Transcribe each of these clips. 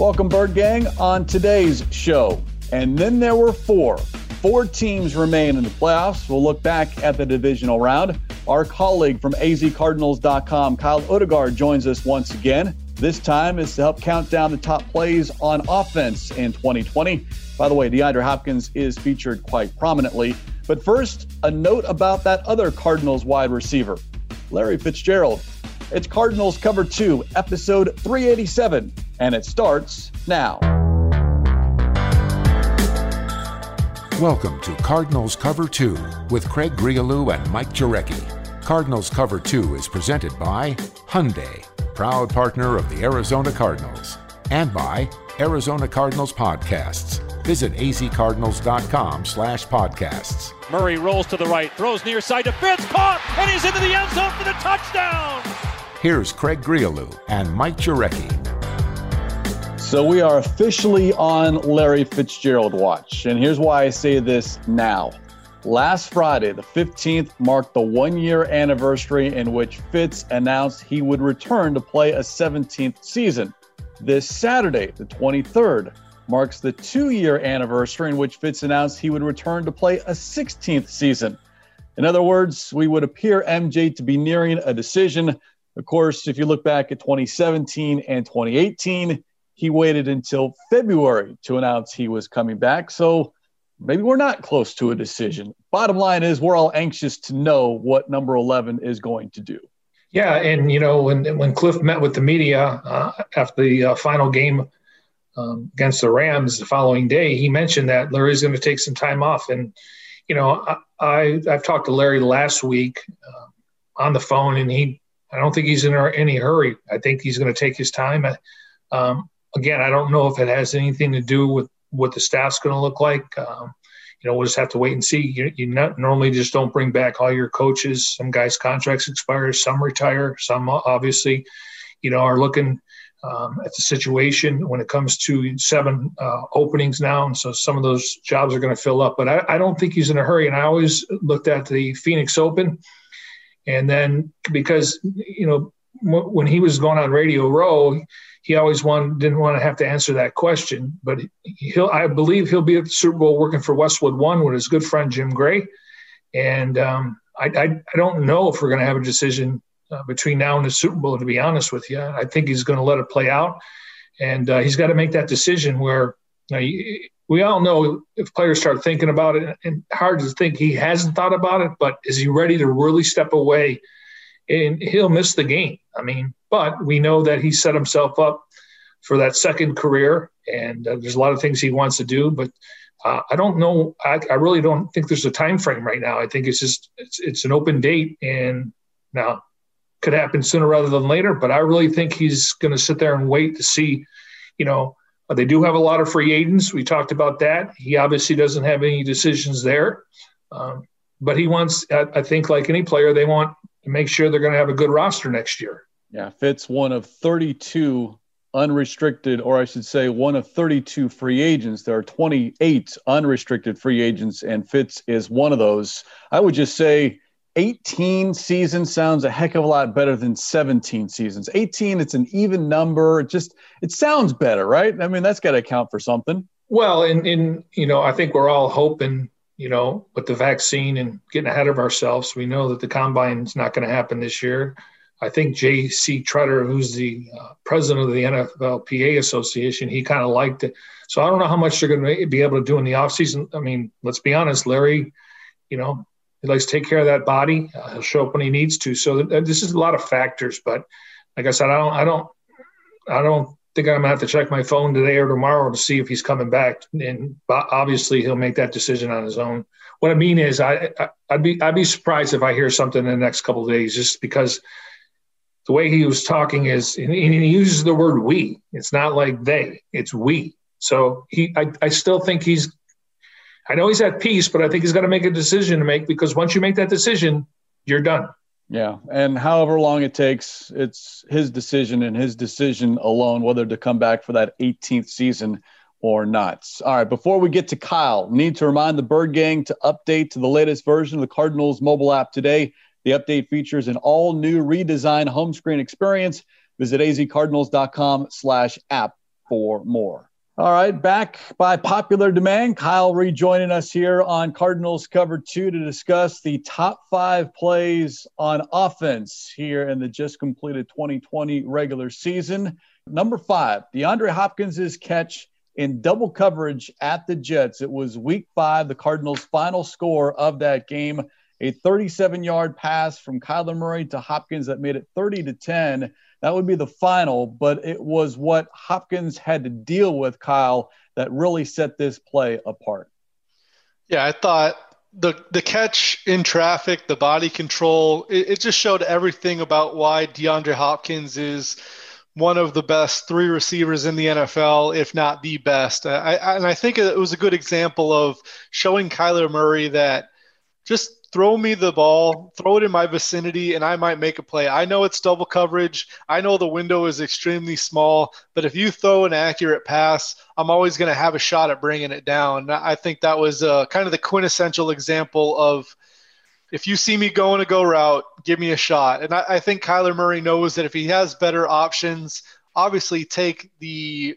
Welcome, Bird Gang, on today's show. And then there were four. Four teams remain in the playoffs. We'll look back at the divisional round. Our colleague from azcardinals.com, Kyle Odegard, joins us once again. This time is to help count down the top plays on offense in 2020. By the way, DeAndre Hopkins is featured quite prominently. But first, a note about that other Cardinals wide receiver, Larry Fitzgerald. It's Cardinals Cover 2, episode 387, and it starts now. Welcome to Cardinals Cover 2 with Craig Grialou and Mike Jurecki. Cardinals Cover 2 is presented by Hyundai, proud partner of the Arizona Cardinals, and by Arizona Cardinals Podcasts. Visit azcardinals.com slash podcasts. Murray rolls to the right, throws near side to Fitz, caught, and he's into the end zone for the touchdown. Here's Craig Grialou and Mike Jurecki. So we are officially on Larry Fitzgerald watch. And here's why I say this now. Last Friday, the 15th, marked the one year anniversary in which Fitz announced he would return to play a 17th season. This Saturday, the 23rd, marks the two year anniversary in which Fitz announced he would return to play a 16th season. In other words, we would appear MJ to be nearing a decision. Of course, if you look back at 2017 and 2018, he waited until February to announce he was coming back. So maybe we're not close to a decision. Bottom line is, we're all anxious to know what number 11 is going to do. Yeah, and you know when when Cliff met with the media uh, after the uh, final game um, against the Rams the following day, he mentioned that Larry's going to take some time off. And you know, I, I have talked to Larry last week uh, on the phone, and he I don't think he's in any hurry. I think he's going to take his time. Um, again, I don't know if it has anything to do with what the staff's going to look like. Um, you know, we'll just have to wait and see. You, you not, normally just don't bring back all your coaches. Some guys' contracts expire, some retire, some obviously, you know, are looking um, at the situation when it comes to seven uh, openings now. And so some of those jobs are going to fill up. But I, I don't think he's in a hurry. And I always looked at the Phoenix Open. And then because, you know, when he was going on Radio Row, he always wanted, didn't want to have to answer that question. But he'll, I believe he'll be at the Super Bowl working for Westwood One with his good friend Jim Gray. And um, I, I, I, don't know if we're going to have a decision uh, between now and the Super Bowl, to be honest with you. I think he's going to let it play out. And uh, he's got to make that decision where you know, we all know if players start thinking about it, and hard to think he hasn't thought about it, but is he ready to really step away? And he'll miss the game. I mean, but we know that he set himself up for that second career, and uh, there's a lot of things he wants to do. But uh, I don't know. I, I, really don't think there's a time frame right now. I think it's just it's, it's an open date, and now could happen sooner rather than later. But I really think he's going to sit there and wait to see. You know, they do have a lot of free agents. We talked about that. He obviously doesn't have any decisions there. Um, but he wants, I think, like any player, they want to make sure they're going to have a good roster next year. Yeah, Fitz one of 32 unrestricted, or I should say, one of 32 free agents. There are 28 unrestricted free agents, and Fitz is one of those. I would just say 18 seasons sounds a heck of a lot better than 17 seasons. 18, it's an even number. It just it sounds better, right? I mean, that's got to account for something. Well, and in you know, I think we're all hoping you know, with the vaccine and getting ahead of ourselves, we know that the combine is not going to happen this year. I think J.C. Tretter, who's the uh, president of the NFLPA Association, he kind of liked it. So I don't know how much they're going to be able to do in the offseason. I mean, let's be honest, Larry, you know, he likes to take care of that body. Uh, he'll show up when he needs to. So th- this is a lot of factors. But like I said, I don't, I don't, I don't think I'm gonna have to check my phone today or tomorrow to see if he's coming back. And obviously, he'll make that decision on his own. What I mean is, I, I would be I'd be surprised if I hear something in the next couple of days, just because the way he was talking is, and he uses the word "we." It's not like they; it's we. So he, I, I still think he's. I know he's at peace, but I think he's got to make a decision to make because once you make that decision, you're done. Yeah, and however long it takes, it's his decision and his decision alone whether to come back for that 18th season or not. All right, before we get to Kyle, need to remind the Bird Gang to update to the latest version of the Cardinals mobile app today. The update features an all-new redesigned home screen experience. Visit azcardinals.com slash app for more. All right, back by popular demand, Kyle rejoining us here on Cardinals Cover 2 to discuss the top five plays on offense here in the just completed 2020 regular season. Number five, DeAndre Hopkins' catch in double coverage at the Jets. It was week five, the Cardinals' final score of that game. A 37 yard pass from Kyler Murray to Hopkins that made it 30 to 10 that would be the final, but it was what Hopkins had to deal with, Kyle, that really set this play apart. Yeah, I thought the the catch in traffic, the body control, it, it just showed everything about why DeAndre Hopkins is one of the best three receivers in the NFL, if not the best. I, I, and I think it was a good example of showing Kyler Murray that just throw me the ball, throw it in my vicinity, and I might make a play. I know it's double coverage. I know the window is extremely small, but if you throw an accurate pass, I'm always going to have a shot at bringing it down. I think that was uh, kind of the quintessential example of if you see me going a go route, give me a shot. And I, I think Kyler Murray knows that if he has better options, obviously take the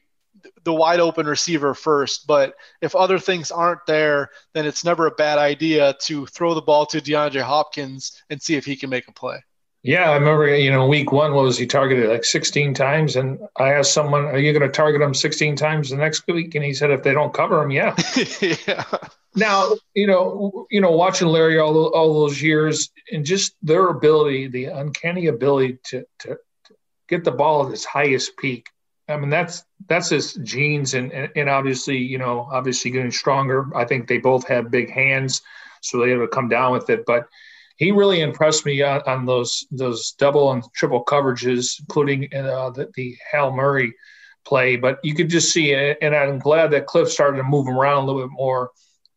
the wide open receiver first. But if other things aren't there, then it's never a bad idea to throw the ball to DeAndre Hopkins and see if he can make a play. Yeah, I remember, you know, week one was he targeted like 16 times. And I asked someone, Are you going to target him 16 times the next week? And he said, If they don't cover him, yeah. yeah. Now, you know, you know, watching Larry all, all those years and just their ability, the uncanny ability to, to, to get the ball at its highest peak I mean, that's that's his genes, and, and obviously, you know, obviously getting stronger. I think they both have big hands, so they have to come down with it. But he really impressed me on, on those those double and triple coverages, including uh, the, the Hail Murray play. But you could just see and I'm glad that Cliff started to move him around a little bit more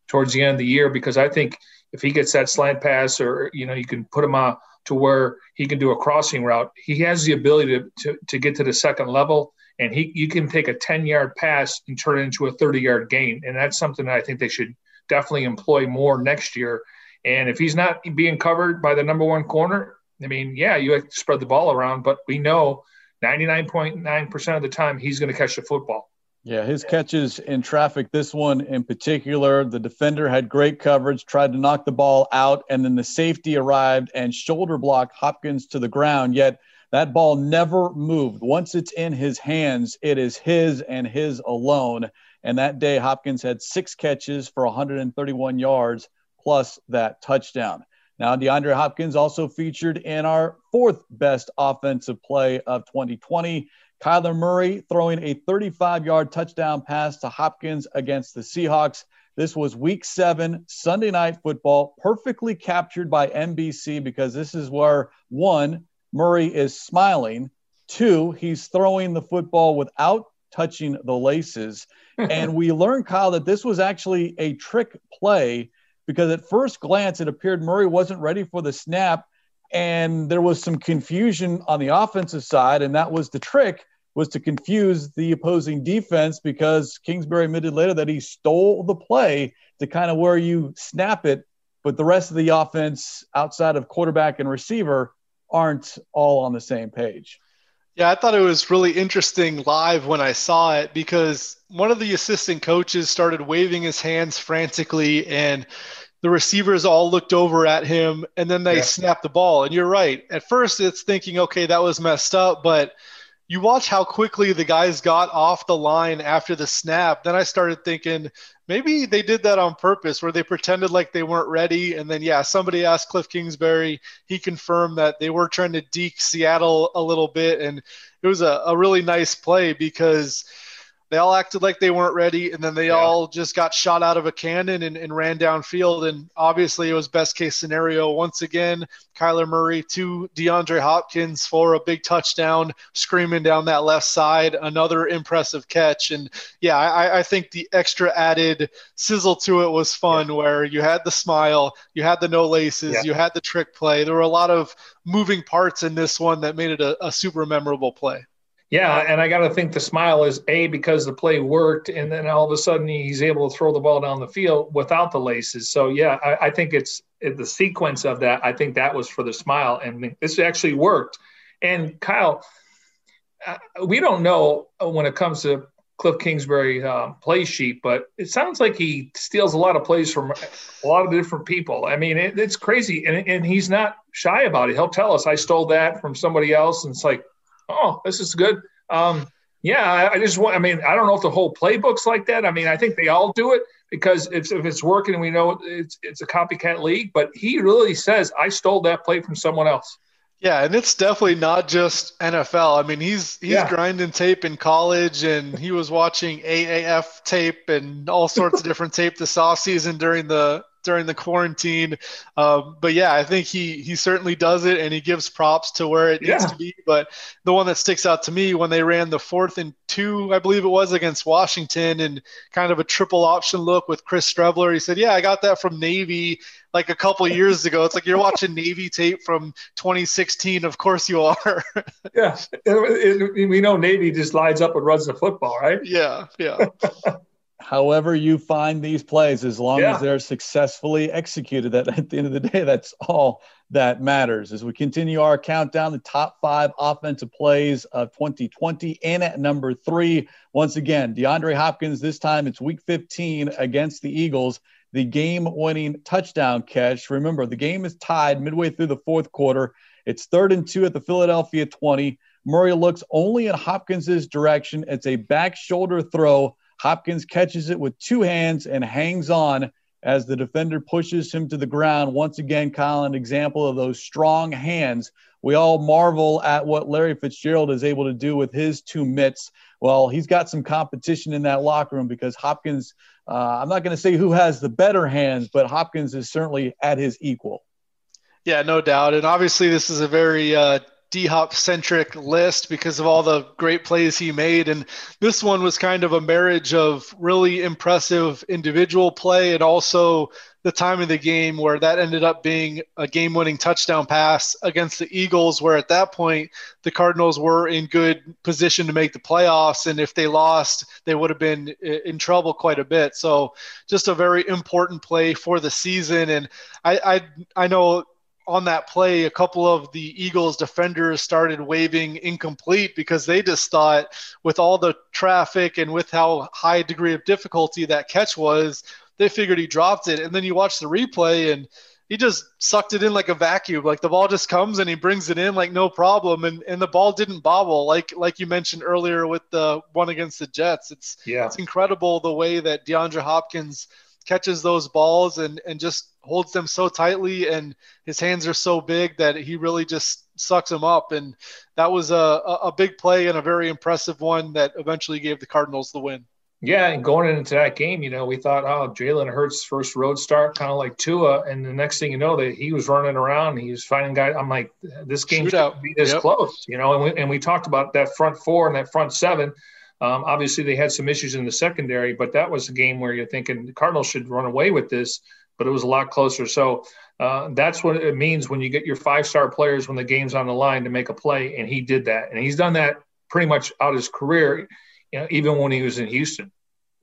towards the end of the year because I think if he gets that slant pass, or you know, you can put him on to where he can do a crossing route. He has the ability to, to, to get to the second level and he you can take a 10 yard pass and turn it into a 30 yard gain. And that's something that i think they should definitely employ more next year. And if he's not being covered by the number one corner i mean yeah you have to spread the ball around but we know 99.9% of the time he's going to catch the football. Yeah, his catches in traffic, this one in particular, the defender had great coverage, tried to knock the ball out, and then the safety arrived and shoulder blocked Hopkins to the ground. Yet that ball never moved. Once it's in his hands, it is his and his alone. And that day, Hopkins had six catches for 131 yards plus that touchdown. Now, DeAndre Hopkins also featured in our fourth best offensive play of 2020. Kyler Murray throwing a 35 yard touchdown pass to Hopkins against the Seahawks. This was week seven, Sunday night football, perfectly captured by NBC because this is where one, Murray is smiling. Two, he's throwing the football without touching the laces. and we learned, Kyle, that this was actually a trick play because at first glance it appeared Murray wasn't ready for the snap. And there was some confusion on the offensive side. And that was the trick was to confuse the opposing defense because Kingsbury admitted later that he stole the play to kind of where you snap it, but the rest of the offense outside of quarterback and receiver aren't all on the same page. Yeah, I thought it was really interesting live when I saw it because one of the assistant coaches started waving his hands frantically and the receivers all looked over at him and then they yeah. snapped the ball. And you're right. At first it's thinking, okay, that was messed up, but you watch how quickly the guys got off the line after the snap. Then I started thinking maybe they did that on purpose where they pretended like they weren't ready. And then, yeah, somebody asked Cliff Kingsbury. He confirmed that they were trying to deke Seattle a little bit. And it was a, a really nice play because – they all acted like they weren't ready and then they yeah. all just got shot out of a cannon and, and, ran downfield and obviously it was best case scenario once again kyler murray to deandre hopkins for a big touchdown screaming down that left side another impressive catch and yeah i, I think the extra added sizzle to it was fun yeah. where you had the smile you had the no laces yeah. you had the trick play there were a lot of moving parts in this one that made it a, a super memorable play yeah, and I got to think the smile is a because the play worked, and then all of a sudden he's able to throw the ball down the field without the laces. So yeah, I, I think it's it, the sequence of that. I think that was for the smile, and this actually worked. And Kyle, uh, we don't know when it comes to Cliff Kingsbury uh, play sheet, but it sounds like he steals a lot of plays from a lot of different people. I mean, it, it's crazy, and, and he's not shy about it. He'll tell us, "I stole that from somebody else," and it's like, "Oh, this is good." Um, yeah, I, I, just want. I mean, I don't know if the whole playbook's like that. I mean, I think they all do it because if, if it's working, we know it's it's a copycat league. But he really says, "I stole that play from someone else." Yeah, and it's definitely not just NFL. I mean, he's he's yeah. grinding tape in college, and he was watching AAF tape and all sorts of different tape this off season during the during the quarantine. Um, but yeah, I think he he certainly does it, and he gives props to where it yeah. needs to be. But the one that sticks out to me when they ran the fourth and two, I believe it was against Washington, and kind of a triple option look with Chris Streveler. He said, "Yeah, I got that from Navy." Like a couple years ago, it's like you're watching Navy tape from 2016. Of course you are. yeah, we know Navy just lines up and runs the football, right? Yeah, yeah. however you find these plays, as long yeah. as they're successfully executed, that at the end of the day, that's all that matters. As we continue our countdown, the top five offensive plays of 2020, and at number three, once again, DeAndre Hopkins. This time it's Week 15 against the Eagles. The game-winning touchdown catch. Remember, the game is tied midway through the fourth quarter. It's third and two at the Philadelphia 20. Murray looks only in Hopkins's direction. It's a back shoulder throw Hopkins catches it with two hands and hangs on as the defender pushes him to the ground. Once again, an example of those strong hands. We all marvel at what Larry Fitzgerald is able to do with his two mitts. Well, he's got some competition in that locker room because Hopkins, uh, I'm not going to say who has the better hands, but Hopkins is certainly at his equal. Yeah, no doubt. And obviously, this is a very uh, D Hop centric list because of all the great plays he made. And this one was kind of a marriage of really impressive individual play and also the time of the game where that ended up being a game winning touchdown pass against the Eagles, where at that point the Cardinals were in good position to make the playoffs. And if they lost, they would have been in trouble quite a bit. So just a very important play for the season. And I, I, I know on that play, a couple of the Eagles defenders started waving incomplete because they just thought, with all the traffic and with how high degree of difficulty that catch was, they figured he dropped it. And then you watch the replay and he just sucked it in like a vacuum. Like the ball just comes and he brings it in like no problem. And and the ball didn't bobble like like you mentioned earlier with the one against the Jets. It's yeah. it's incredible the way that DeAndre Hopkins catches those balls and and just holds them so tightly and his hands are so big that he really just sucks them up. And that was a, a big play and a very impressive one that eventually gave the cardinals the win. Yeah and going into that game you know we thought oh jalen hurts first road start kind of like tua. And the next thing you know that he was running around he was finding guys. I'm like this game should be this yep. close you know? And we, and we talked about that front four and that front seven um, obviously, they had some issues in the secondary, but that was a game where you're thinking the Cardinals should run away with this but it was a lot closer. So uh, that's what it means when you get your five star players when the game's on the line to make a play. And he did that. And he's done that pretty much out his career, you know, even when he was in Houston.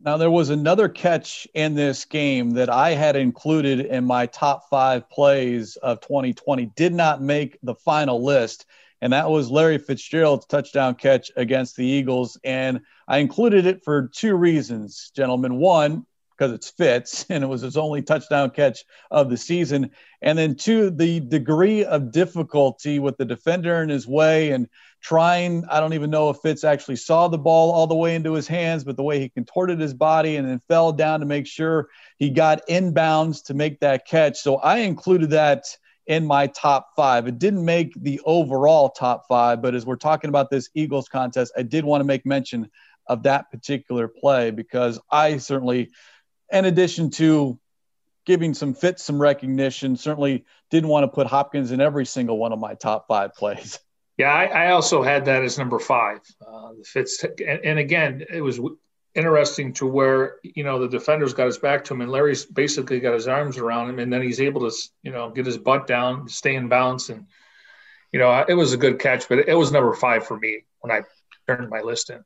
Now, there was another catch in this game that I had included in my top five plays of 2020, did not make the final list. And that was Larry Fitzgerald's touchdown catch against the Eagles. And I included it for two reasons, gentlemen. One, because it's Fitz, and it was his only touchdown catch of the season. And then two, the degree of difficulty with the defender in his way and trying. I don't even know if Fitz actually saw the ball all the way into his hands, but the way he contorted his body and then fell down to make sure he got inbounds to make that catch. So I included that in my top five. It didn't make the overall top five, but as we're talking about this Eagles contest, I did want to make mention of that particular play because I certainly in addition to giving some Fitz some recognition, certainly didn't want to put Hopkins in every single one of my top five plays. Yeah, I, I also had that as number five. Uh, the Fitz, and, and, again, it was interesting to where you know the defenders got his back to him, and Larry's basically got his arms around him, and then he's able to you know get his butt down, stay in bounds, and you know it was a good catch, but it was number five for me when I turned my list in.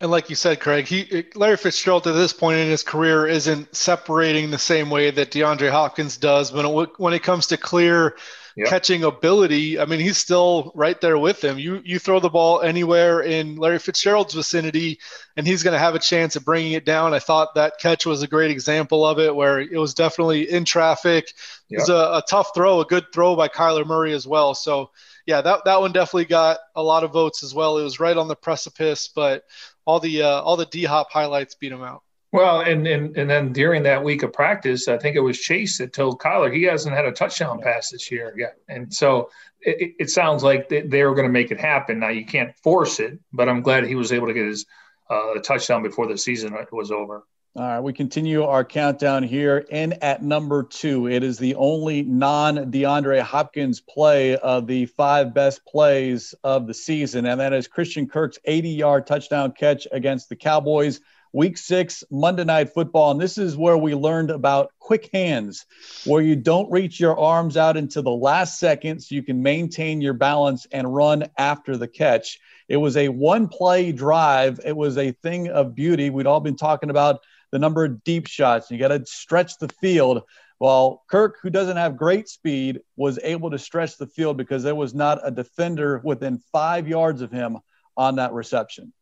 And like you said, Craig, he Larry Fitzgerald at this point in his career isn't separating the same way that DeAndre Hopkins does. When it, when it comes to clear yep. catching ability, I mean, he's still right there with him. You you throw the ball anywhere in Larry Fitzgerald's vicinity, and he's going to have a chance of bringing it down. I thought that catch was a great example of it, where it was definitely in traffic. Yep. It was a, a tough throw, a good throw by Kyler Murray as well. So yeah, that that one definitely got a lot of votes as well. It was right on the precipice, but all the uh, all the D Hop highlights beat him out. Well, and, and and then during that week of practice, I think it was Chase that told Kyler he hasn't had a touchdown pass this year yet, and so it, it sounds like they, they were going to make it happen. Now you can't force it, but I'm glad he was able to get his uh, touchdown before the season was over. All right, we continue our countdown here. In at number two, it is the only non DeAndre Hopkins play of the five best plays of the season, and that is Christian Kirk's 80 yard touchdown catch against the Cowboys. Week six, Monday Night Football. And this is where we learned about quick hands, where you don't reach your arms out into the last second so you can maintain your balance and run after the catch. It was a one play drive, it was a thing of beauty. We'd all been talking about the number of deep shots. You got to stretch the field. Well, Kirk, who doesn't have great speed, was able to stretch the field because there was not a defender within five yards of him on that reception.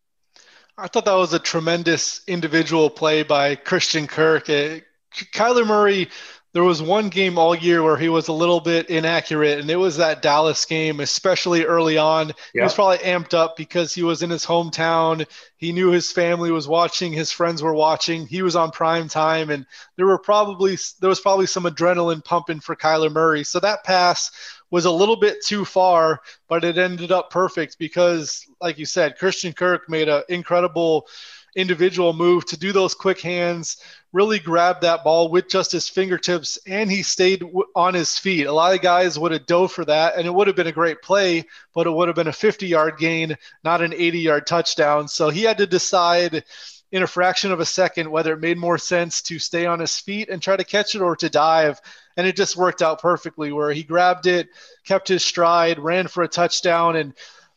I thought that was a tremendous individual play by Christian Kirk. Uh, it, Kyler Murray there was one game all year where he was a little bit inaccurate, and it was that Dallas game, especially early on. Yeah. He was probably amped up because he was in his hometown. He knew his family was watching, his friends were watching. He was on prime time, and there were probably there was probably some adrenaline pumping for Kyler Murray. So that pass was a little bit too far, but it ended up perfect because, like you said, Christian Kirk made an incredible individual move to do those quick hands really grab that ball with just his fingertips and he stayed w- on his feet. A lot of guys would have dove for that and it would have been a great play, but it would have been a 50 yard gain, not an 80 yard touchdown. So he had to decide in a fraction of a second whether it made more sense to stay on his feet and try to catch it or to dive. And it just worked out perfectly where he grabbed it, kept his stride, ran for a touchdown, and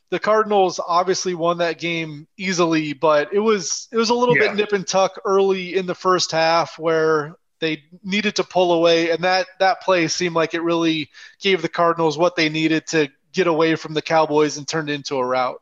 the Cardinals obviously won that game easily, but it was it was a little yeah. bit nip and tuck early in the first half where they needed to pull away, and that that play seemed like it really gave the Cardinals what they needed to get away from the Cowboys and turned into a rout.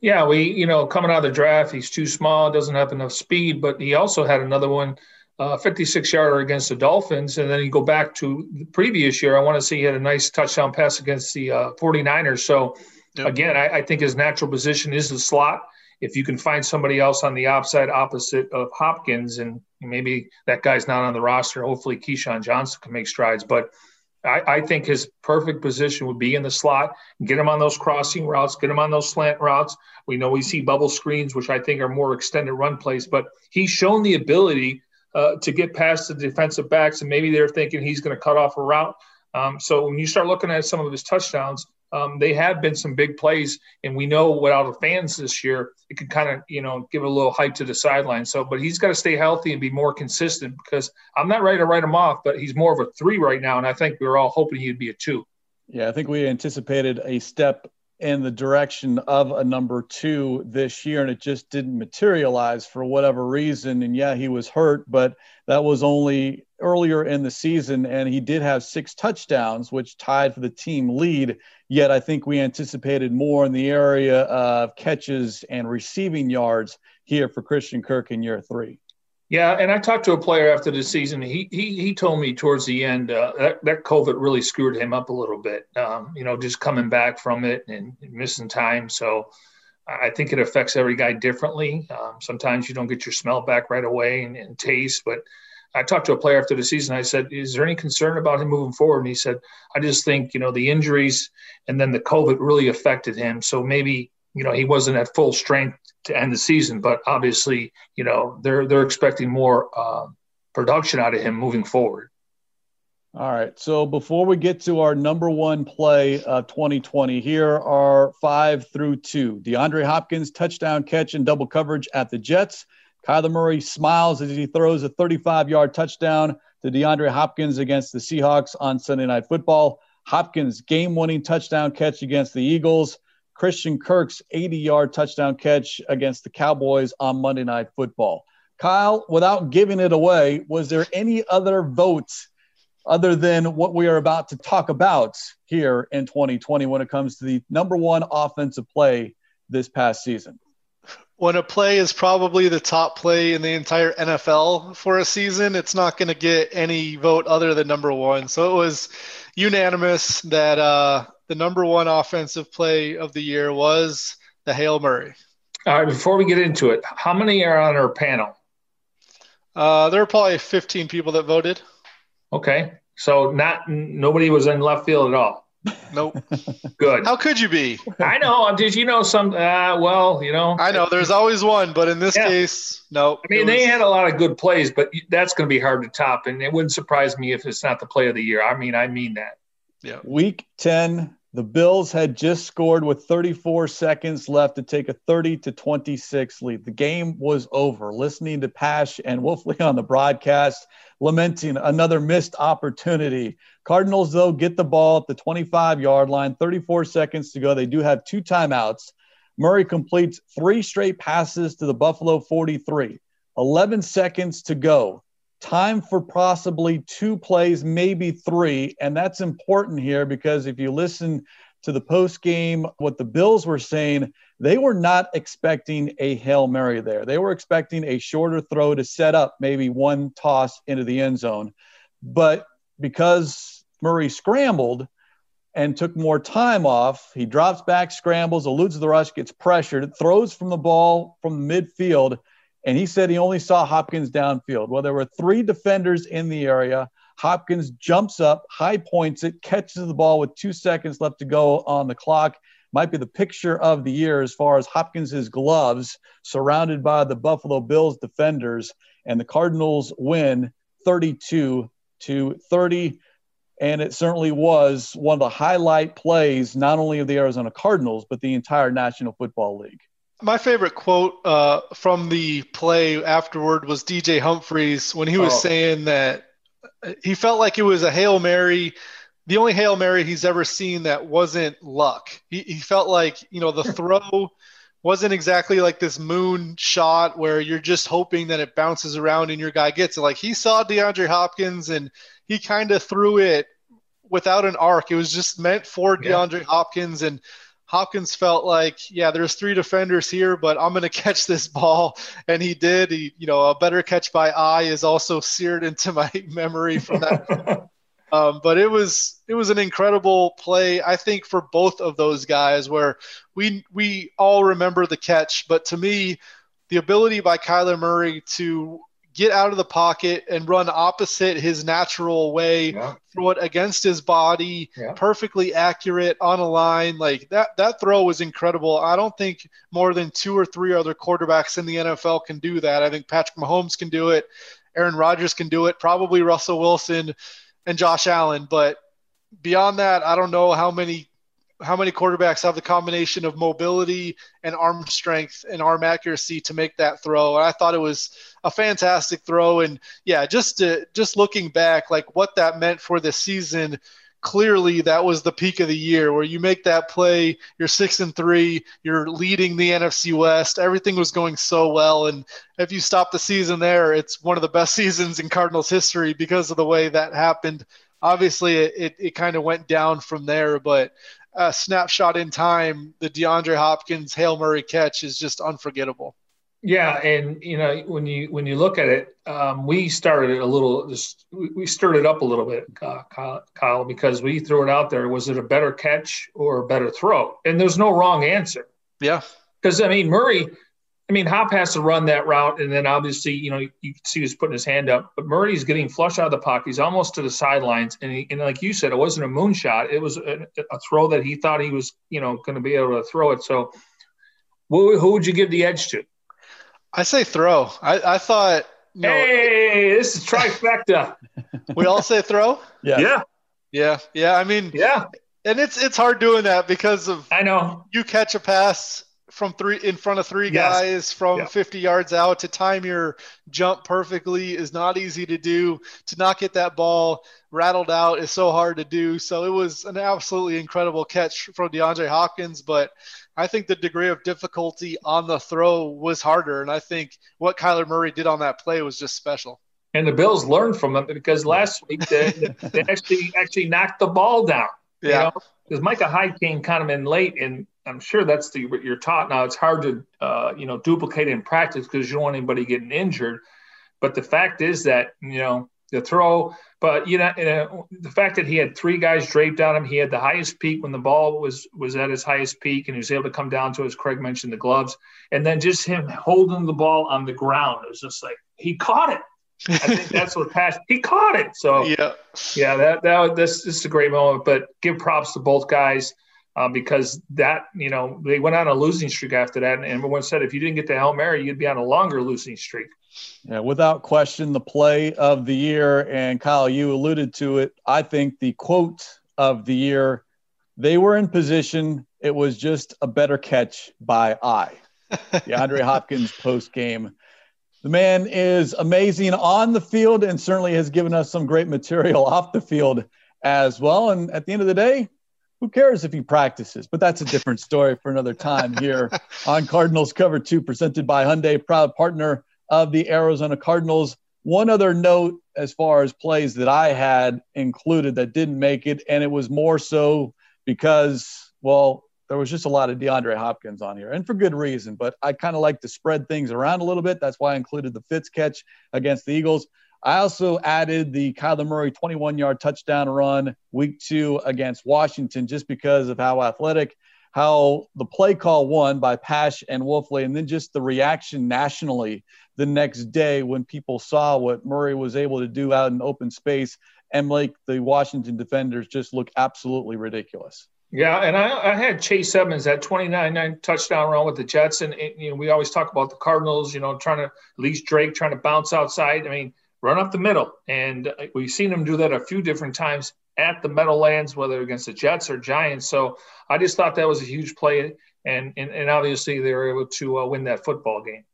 Yeah, we you know coming out of the draft, he's too small, doesn't have enough speed, but he also had another one. Uh, 56 yarder against the Dolphins. And then you go back to the previous year. I want to see he had a nice touchdown pass against the uh, 49ers. So Yep. Again, I, I, think his natural position is the slot. If you can find somebody else on the outside opposite of Hopkins, and maybe that guy's not on the roster, hopefully KeeSean Johnson can make strides. But I, I, think his perfect position would be in the slot. Get him on those crossing routes, get him on those slant routes. We know we see bubble screens, which I think are more extended run plays, but he's shown the ability uh, to get past the defensive backs, and maybe they're thinking he's going to cut off a route. Um, so when you start looking at some of his touchdowns, um, they have been some big plays, and we know without the fans this year, it can kind of you know give a little hype to the sideline. So, but he's got to stay healthy and be more consistent because I'm not ready to write him off, but he's more of a three right now, and I think we are all hoping he'd be a two. Yeah, I think we anticipated a step in the direction of a number two this year, and it just didn't materialize for whatever reason. And yeah, he was hurt, but that was only earlier in the season, and he did have six touchdowns, which tied for the team lead. Yet I think we anticipated more in the area of catches and receiving yards here for Christian Kirk in year three. Yeah, and I talked to a player after the season. He he, he told me towards the end uh, that that COVID really screwed him up a little bit. Um, you know, just coming back from it and, missing time. So I think it affects every guy differently. Um, sometimes you don't get your smell back right away and, and, taste. But I talked to a player after the season. I said, "Is there any concern about him moving forward?" And he said, "I just think you know the injuries and then the COVID really affected him. So maybe you know he wasn't at full strength to end the season, but obviously you know they're they're expecting more uh, production out of him moving forward. All right. So before we get to our number one play of 2020, here are five through two. DeAndre Hopkins touchdown catch and double coverage at the Jets. Kyler Murray smiles as he throws a 35 yard touchdown to DeAndre Hopkins against the Seahawks on Sunday Night Football. Hopkins game winning touchdown catch against the Eagles. Christian Kirk's 80 yard touchdown catch against the Cowboys on Monday Night Football. Kyle, without giving it away, was there any other votes other than what we are about to talk about here in 2020 when it comes to the number one offensive play this past season? When a play is probably the top play in the entire NFL for a season, it's not going to get any vote other than number one. So it was unanimous that uh, the number one offensive play of the year was the Hail Murray. All right, before we get into it, how many are on our panel? Uh, there were probably 15 people that voted. Okay, so not nobody was in left field at all. Nope. Good. How could you be? I know. Did you know some? Uh, well, you know. I know. There's always one, but in this yeah. case, no. I mean, was... they had a lot of good plays, but that's going to be hard to top, and it wouldn't surprise me if it's not the play of the year. I mean, I mean that. Yeah. Week ten, the Bills had just scored with 34 seconds left to take a 30 to 26 lead. The game was over. Listening to Pasch and Wolfley on the broadcast, lamenting another missed opportunity. Cardinals, though, get the ball at the 25 yard line, 34 seconds to go. They do have two timeouts. Murray completes three straight passes to the Buffalo 43. 11 seconds to go time for possibly two plays, maybe three. And that's important here because if you listen to the post game, what the Bills were saying, they were not expecting a Hail Mary there. They were expecting a shorter throw to set up maybe one toss into the end zone. But because Murray scrambled, and took more time off. He drops back, scrambles, eludes the rush, gets pressured, throws from the ball from midfield, and he said he only saw Hopkins downfield. Well, there were three defenders in the area. Hopkins jumps up, high points it, catches the ball with two seconds left to go on the clock. Might be the picture of the year as far as Hopkins's gloves surrounded by the Buffalo Bills defenders. And the Cardinals win 32 to 30. And it certainly was one of the highlight plays, not only of the Arizona Cardinals, but the entire National Football League. My favorite quote uh, from the play afterward was DJ Humphries when he was oh. saying that he felt like it was a Hail Mary, the only Hail Mary he's ever seen that wasn't luck. He, he felt like, you know, the throw wasn't exactly like this moon shot where you're just hoping that it bounces around and your guy gets it. Like he saw DeAndre Hopkins and he kind of threw it without an arc. It was just meant for DeAndre yeah. Hopkins and – Hopkins felt like, yeah, there's three defenders here, but I'm going to catch this ball, and he did. He, you know, a better catch by I is also seared into my memory from that. um, but it was it was an incredible play, I think, for both of those guys, where we we all remember the catch, but to me, the ability by Kyler Murray to get out of the pocket and run opposite his natural way, yeah. throw it against his body, yeah. perfectly accurate on a line. Like that, that throw was incredible. I don't think more than two or three other quarterbacks in the NFL can do that. I think Patrick Mahomes can do it. Aaron Rodgers can do it. Probably Russell Wilson and Josh Allen. But beyond that, I don't know how many how many quarterbacks have the combination of mobility and arm strength and arm accuracy to make that throw. And I thought it was a fantastic throw. And yeah, just to, just looking back, like what that meant for the season. Clearly, that was the peak of the year where you make that play. You're six and three. You're leading the NFC West. Everything was going so well, and if you stop the season there, it's one of the best seasons in Cardinals history because of the way that happened obviously it, it, it kind of went down from there but uh, snapshot in time, the DeAndre Hopkins Hail Murray catch is just unforgettable. Yeah, and you know when you when you look at it, um, we started it a little. Just we stirred it up a little bit, uh, Kyle, because we threw it out there. Was it a better catch or a better throw? And there's no wrong answer. Yeah, because I mean Murray I mean, Hop has to run that route, and then obviously, you know, you can see he's putting his hand up. But Murray's getting flush out of the pocket. He's almost to the sidelines, and, he, and like you said, it wasn't a moonshot. It was a, a throw that he thought he was, you know, going to be able to throw it. So, who, who, would you give the edge to? I say throw. I, I thought. You know, hey, this is trifecta. we all say throw. Yeah. Yeah. Yeah. Yeah. I mean. Yeah. And it's it's hard doing that because of I know you catch a pass from three in front of three yes. guys from yeah. 50 yards out to time your jump perfectly is not easy to do to not get that ball rattled out is so hard to do so it was an absolutely incredible catch from DeAndre Hopkins but I think the degree of difficulty on the throw was harder and I think what Kyler Murray did on that play was just special And the Bills learned from them because last week they, they actually actually knocked the ball down. Yeah. Because Micah Hyde came kind of in late, and I'm sure that's the what you're taught now. It's hard to uh, you know duplicate in practice because you don't want anybody getting injured. But the fact is that you know the throw, but you know, know, the fact that he had three guys draped on him, he had the highest peak when the ball was was at his highest peak, and he was able to come down to, as Craig mentioned, the gloves, and then just him holding the ball on the ground. It was just like he caught it. I think that's what passed. He caught it. So yeah, yeah, that that this, this is a great moment. But give props to both guys. Uh, because that you know they went on a losing streak after that, and everyone said if you didn't get the hail mary, you'd be on a longer losing streak. Yeah, without question, the play of the year, and Kyle, you alluded to it. I think the quote of the year, they were in position. It was just a better catch by I. DeAndre Hopkins post game. The man is amazing on the field and certainly has given us some great material off the field as well. And at the end of the day, who cares if he practices? But that's a different story for another time here on Cardinals Cover 2, presented by Hyundai, proud partner of the Arizona Cardinals. One other note as far as plays that I had included that didn't make it, and it was more so because, well, there was just a lot of DeAndre Hopkins on here, and for good reason. But I kind of like to spread things around a little bit. That's why I included the Fitz catch against the Eagles. I also added the Kyler Murray 21 yard touchdown run week two against Washington just because of how athletic, how the play call won by Pasch and Wolfley, and then just the reaction nationally the next day when people saw what Murray was able to do out in open space and make the Washington defenders just look absolutely ridiculous. Yeah, and I, I had Chase Edmonds that 29-9 touchdown run with the Jets, and it, you know we always talk about the Cardinals, you know, trying to at least Drake trying to bounce outside. I mean, run up the middle, and we've seen him do that a few different times at the Meadowlands, whether against the Jets or Giants. So I just thought that was a huge play, and and, and obviously they were able to uh, win that football game.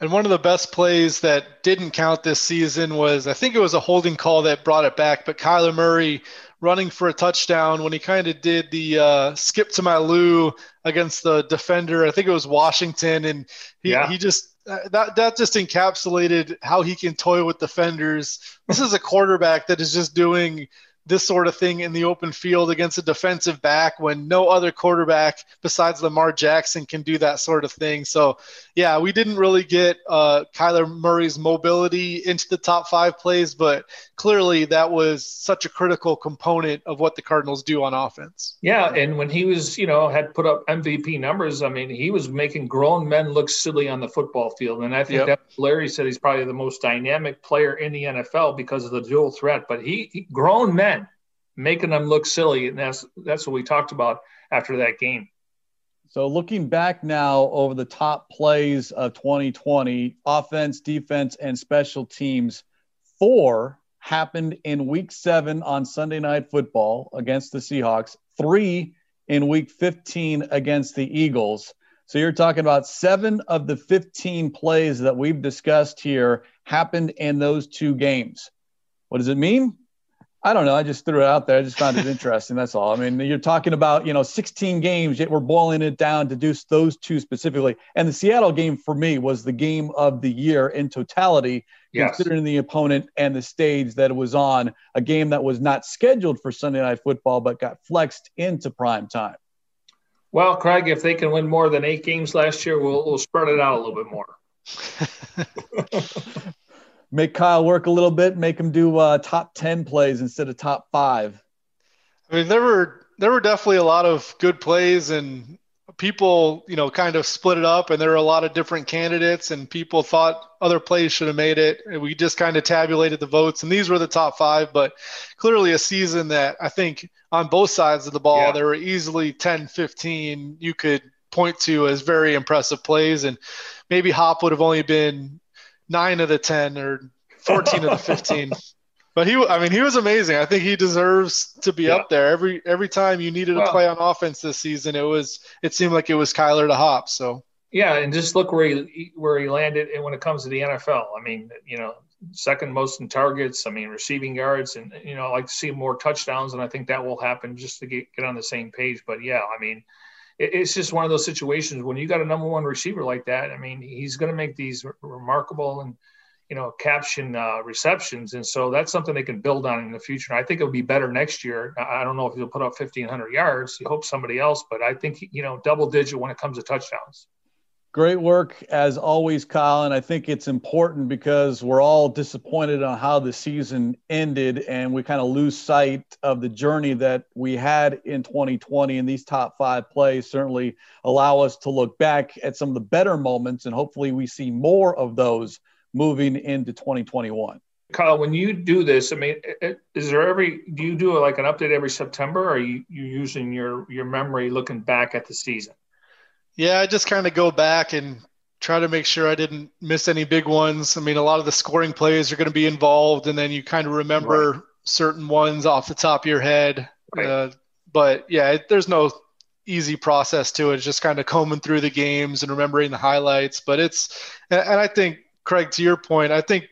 And one of the best plays that didn't count this season was I think it was a holding call that brought it back, but Kyler Murray running for a touchdown when he kind of did the uh, skip to my Lou against the defender. I think it was Washington, and he, yeah. he just uh, that that just encapsulated how he can toy with defenders. This is a quarterback that is just doing this sort of thing in the open field against a defensive back when no other quarterback besides Lamar Jackson can do that sort of thing. So, yeah, we didn't really get uh, Kyler Murray's mobility into the top five plays, but clearly that was such a critical component of what the Cardinals do on offense. Yeah, and when he was, you know, had put up MVP numbers, I mean, he was making grown men look silly on the football field, and I think yep. that Larry said he's probably the most dynamic player in the NFL because of the dual threat. But he, he grown men making them look silly, and that's that's what we talked about after that game. So looking back now over the top plays of 2020, offense, defense, and special teams, four happened in week seven on Sunday Night Football against the Seahawks, three in week 15 against the Eagles. So you're talking about seven of the 15 plays that we've discussed here happened in those two games. What does it mean? I don't know. I just threw it out there. I just found it interesting. That's all. I mean, you're talking about, you know, 16 games, yet we're boiling it down to do those two specifically. And the Seattle game for me was the game of the year in totality, yes. considering the opponent and the stage that it was on, a game that was not scheduled for Sunday night football, but got flexed into prime time. Well, Craig, if they can win more than eight games last year, we'll, we'll spread it out a little bit more. make Kyle work a little bit, make him do uh, top 10 plays instead of top five. I mean, there were there were definitely a lot of good plays and people, you know, kind of split it up and there were a lot of different candidates and people thought other plays should have made it. And we just kind of tabulated the votes and these were the top five, but clearly a season that I think on both sides of the ball, yeah. there were easily 10, 15 you could point to as very impressive plays. And maybe Hop would have only been nine of the 10 or 14 of the 15. But he, I mean, he was amazing. I think he deserves to be yeah. up there. Every every time you needed to play on offense this season, it was it seemed like it was Kyler to Hop. So yeah, and just look where he where he landed. And when it comes to the NFL, I mean, you know, second most in targets. I mean, receiving yards, and you know, I like to see more touchdowns, and I think that will happen just to get get on the same page. But yeah, I mean, it's just one of those situations when you got a number one receiver like that. I mean, he's going to make these remarkable and you know, caption uh, receptions. And so that's something they can build on in the future. I think it'll be better next year. I don't know if he'll put up 1,500 yards. You hope somebody else, but I think, you know, double digit when it comes to touchdowns. Great work as always, Kyle. And I think it's important because we're all disappointed on how the season ended and we kind of lose sight of the journey that we had in 2020. And these top five plays certainly allow us to look back at some of the better moments and hopefully we see more of those moving into 2021. Kyle, when you do this, I mean, is there every do you do like an update every September, or are you you using your your memory looking back at the season? Yeah, I just kind of go back and try to make sure I didn't miss any big ones. I mean, a lot of the scoring plays are going to be involved, and then you kind of remember right. certain ones off the top of your head. Right. Uh, but yeah, it, there's no easy process to it. It's just kind of combing through the games and remembering the highlights. But it's, and, and I think, Craig, to your point, I think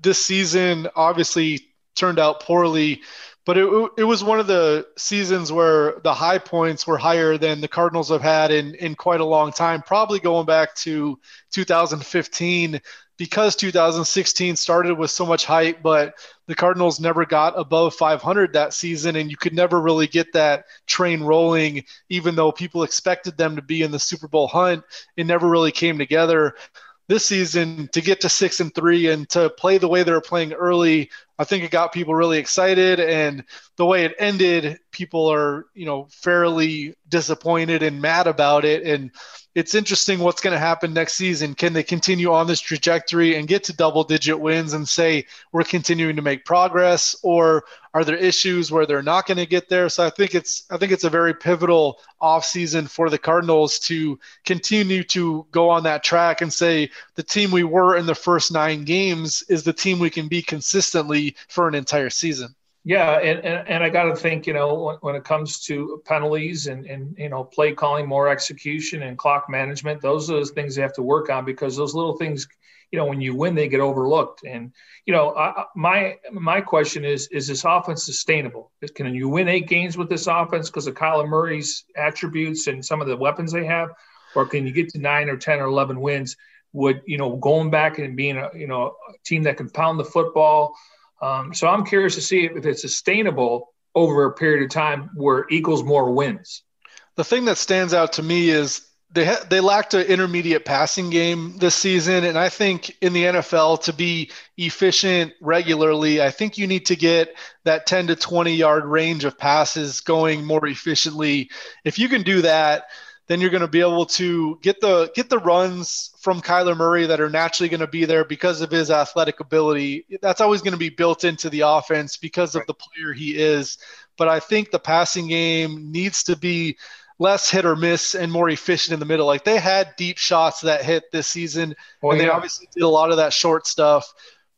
this season obviously turned out poorly but it, it was one of the seasons where the high points were higher than the Cardinals have had in, in quite a long time, probably going back to 2015 because 2016 started with so much hype, but the Cardinals never got above 500 that season, and you could never really get that train rolling, even though people expected them to be in the Super Bowl hunt. It never really came together this season to get to six and three and to play the way they were playing early. I think it got people really excited, and the way it ended, people are you know fairly disappointed and mad about it. And it's interesting what's going to happen next season. Can they continue on this trajectory and get to double digit wins and say we're continuing to make progress, or are there issues where they're not going to get there? So I think it's I think it's a very pivotal offseason for the Cardinals to continue to go on that track and say the team we were in the first nine games is the team we can be consistently for an entire season. Yeah, and, and, and I got to think, you know, when, when, it comes to penalties and, and, you know, play calling, more execution and clock management, those are the things they have to work on because those little things, you know, when you win, they get overlooked. And, you know, I, my my question is, is this offense sustainable? Can you win eight games with this offense because of Kyler Murray's attributes and some of the weapons they have? Or can you get to nine or 10 or 11 wins? Would, you know, going back and being a, you know, a team that can pound the football – um, so I'm curious to see if it's sustainable over a period of time where equals more wins. The thing that stands out to me is they ha- they lacked an intermediate passing game this season, and I think in the NFL to be efficient regularly, I think you need to get that 10 to 20 yard range of passes going more efficiently. If you can do that, then you're going to be able to get the get the runs from Kyler Murray that are naturally going to be there because of his athletic ability. That's always going to be built into the offense because of the player he is. But I think the passing game needs to be less hit or miss and more efficient in the middle. Like they had deep shots that hit this season, oh, and yeah. they obviously did a lot of that short stuff.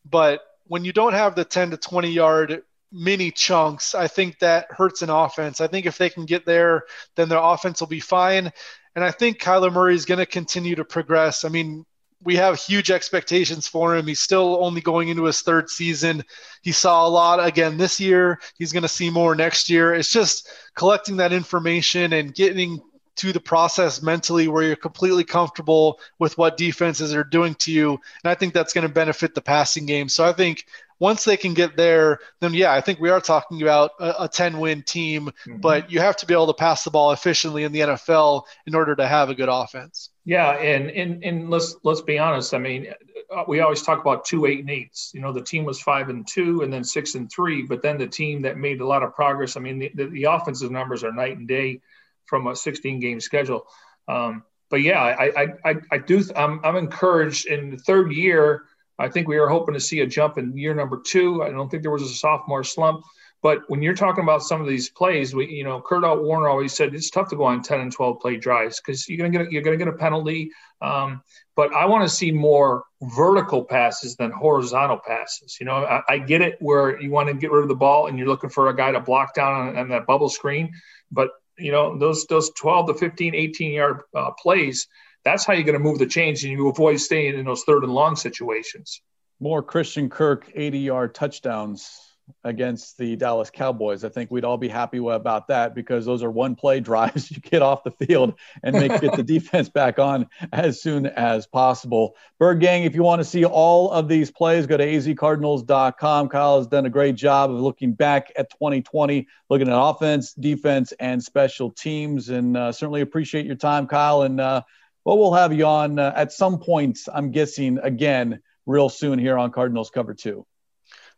But when you don't have the 10 to 20 yard mini chunks, I think that hurts an offense. I think if they can get there, then their offense will be fine. And I think Kyler Murray is going to continue to progress. I mean, we have huge expectations for him. He's still only going into his third season. He saw a lot again this year. He's going to see more next year. It's just collecting that information and getting to the process mentally where you're completely comfortable with what defenses are doing to you. And I think that's going to benefit the passing game. So I think once they can get there, then yeah, I think we are talking about a, a 10 win team, mm-hmm. but you have to be able to pass the ball efficiently in the NFL in order to have a good offense. Yeah. And, and, and let's, let's be honest. I mean, uh, we always talk about two, eight and eights, you know, the team was five and two and then six and three, but then the team that made a lot of progress. I mean, the, the, the offensive numbers are night and day from a 16 game schedule. Um, but yeah, I, I, I, I do, I'm, I'm encouraged in the third year, I think we are hoping to see a jump in year number two. I don't think there was a sophomore slump. But when you're talking about some of these plays, we, you know, Kurt Warner always said it's tough to go on 10 and 12 play drives because you're gonna get you're gonna get a penalty. Um, but I want to see more vertical passes than horizontal passes. You know, I, I, get it where you want to get rid of the ball and you're looking for a guy to block down on, on that bubble screen. But you know, those those 12 to 15, 18 yard uh, plays, that's how you're going to move the chains and you avoid staying in those third and long situations. More Christian Kirk 80 yard touchdowns against the Dallas Cowboys. I think we'd all be happy about that because those are one play drives. You get off the field and make get the defense back on as soon as possible. Bird Gang, if you want to see all of these plays, go to azcardinals.com. Kyle has done a great job of looking back at 2020, looking at offense, defense, and special teams. And uh, certainly appreciate your time, Kyle. And uh, well, we'll have you on uh, at some point, I'm guessing, again, real soon here on Cardinals Cover 2.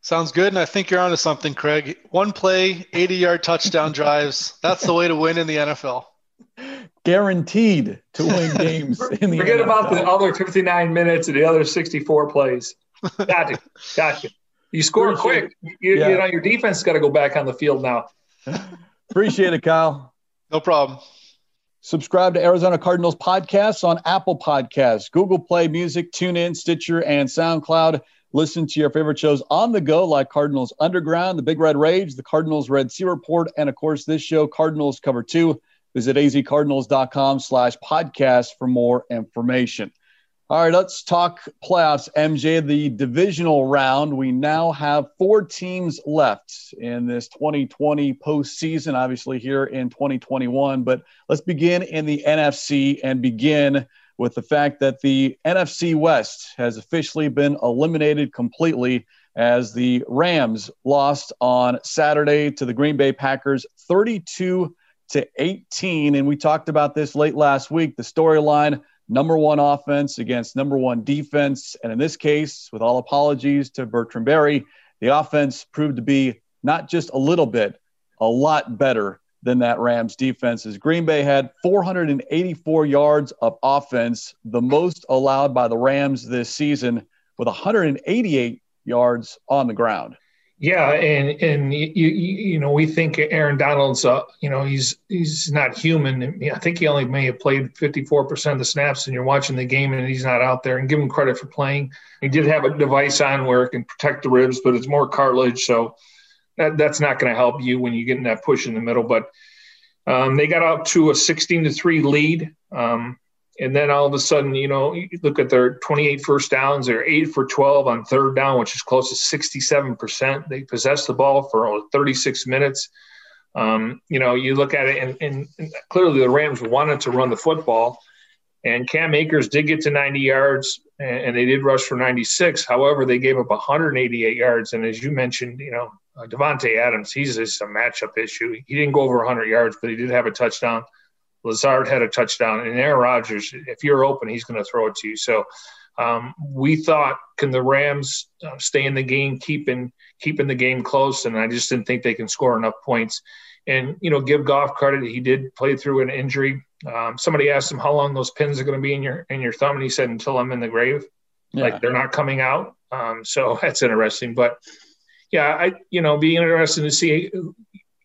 Sounds good. And I think you're onto something, Craig. One play, 80 yard touchdown drives. That's the way to win in the NFL. Guaranteed to win games in the Forget NFL. about the other 59 minutes and the other 64 plays. Gotcha. Gotcha. You score Appreciate quick. You, Yeah. you know, your defense got to go back on the field now. Appreciate it, Kyle. No problem. Subscribe to Arizona Cardinals podcasts on Apple Podcasts, Google Play Music, TuneIn, Stitcher, and SoundCloud. Listen to your favorite shows on the go, like Cardinals Underground, The Big Red Rage, the Cardinals Red Sea Report, and of course, this show, Cardinals Cover 2. Visit azcardinals.com slash podcast for more information. All right, let's talk playoffs. MJ, the divisional round. We now have four teams left in this 2020 postseason, obviously here in 2021. But let's begin in the NFC and begin with the fact that the NFC West has officially been eliminated completely as the Rams lost on Saturday to the Green Bay Packers 32 to 18. And we talked about this late last week. The storyline number one offense against number one defense. And in this case, with all apologies to Bertrand Berry, the offense proved to be not just a little bit, a lot better than that Rams defense. As Green Bay had 484 yards of offense, the most allowed by the Rams this season, with 188 yards on the ground. Yeah, and and you you, know we think Aaron Donald's uh you know he's he's not human. I think he only may have played 54% of the snaps, and you're watching the game and he's not out there. And give him credit for playing. He did have a device on where it can protect the ribs, but it's more cartilage, so that, that's not going to help you when you get in that push in the middle. But um, they got out to a 16 to three lead. Um, and then all of a sudden, you know, you look at their 28 first downs, they're eight for 12 on third down, which is close to 67%. They possess the ball for 36 minutes. Um, you know, you look at it, and, and, and clearly the Rams wanted to run the football. And Cam Akers did get to 90 yards, and, and they did rush for 96. However, they gave up 188 yards. And as you mentioned, you know, uh, Davante Adams, he's just a matchup issue. He didn't go over 100 yards, but he did have a touchdown. Lazard had a touchdown, and Aaron Rodgers, if you're open, he's going to throw it to you. So um, we thought, can the Rams uh, stay in the game, keeping keeping the game close? And I just didn't think they can score enough points. And you know, give Goff credit; he did play through an injury. Um, somebody asked him how long those pins are going to be in your in your thumb, and he said, "Until I'm in the grave." Yeah. Like they're not coming out. Um, so that's interesting. But yeah, I you know, be interesting to see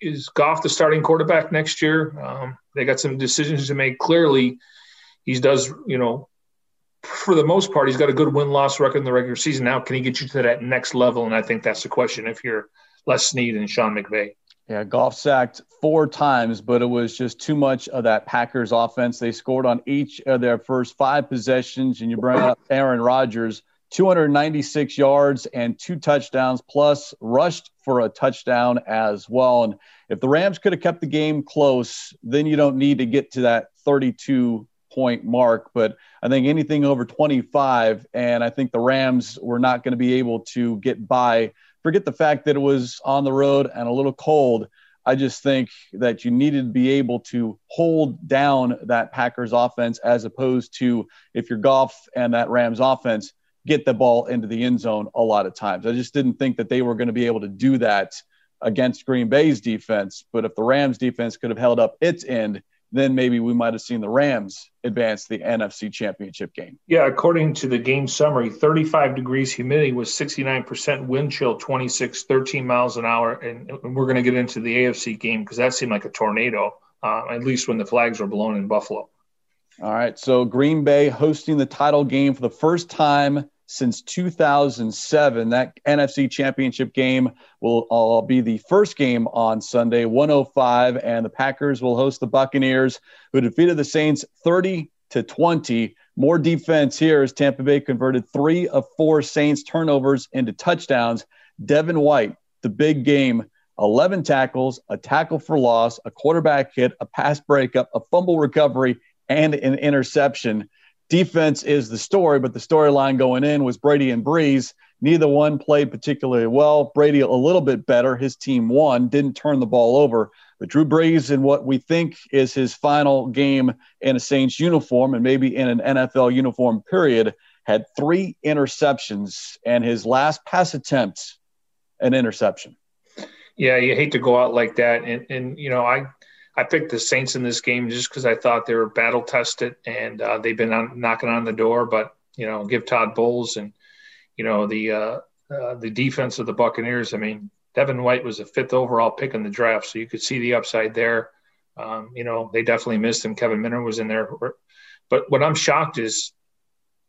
is Goff the starting quarterback next year. Um, they got some decisions to make. Clearly, he does you know, for the most part, he's got a good win loss record in the regular season. Now, can he get you to that next level? And I think that's the question. If you're Les Snead and Sean McVay. Yeah, Goff sacked four times, but it was just too much of that Packers offense. They scored on each of their first five possessions, and you bring up Aaron Rodgers, 296 yards and two touchdowns, plus rushed for a touchdown as well. And if the Rams could have kept the game close, then you don't need to get to that 32 point mark. But I think anything over 25, and I think the Rams were not going to be able to get by. Forget the fact that it was on the road and a little cold. I just think that you needed to be able to hold down that Packers offense as opposed to if you're Goff and that Rams offense get the ball into the end zone a lot of times. I just didn't think that they were going to be able to do that against Green Bay's defense. But if the Rams defense could have held up its end, then maybe we might have seen the Rams advance the NFC championship game. Yeah, according to the game summary, 35 degrees humidity was 69%, wind chill 26, 13 miles an hour. And we're going to get into the AFC game because that seemed like a tornado, uh, at least when the flags were blown in Buffalo. All right. So Green Bay hosting the title game for the first time since 2007. That NFC championship game will uh, be the first game on Sunday, 105, and the Packers will host the Buccaneers, who defeated the Saints 30 to 20. More defense here as Tampa Bay converted three of four Saints turnovers into touchdowns. Devin White, the big game 11 tackles, a tackle for loss, a quarterback hit, a pass breakup, a fumble recovery, and an interception. Defense is the story, but the storyline going in was Brady and Brees. Neither one played particularly well. Brady a little bit better. His team won, didn't turn the ball over. But Drew Brees, in what we think is his final game in a Saints uniform and maybe in an NFL uniform period, had three interceptions and his last pass attempt, an interception. Yeah, you hate to go out like that. And, and you know, I I picked the Saints in this game just because I thought they were battle tested and uh, they've been on, knocking on the door. But you know, give Todd Bowles and you know the uh, uh, the defense of the Buccaneers. I mean, Devin White was a fifth overall pick in the draft, so you could see the upside there. Um, you know, they definitely missed him. Kevin Minter was in there, but what I'm shocked is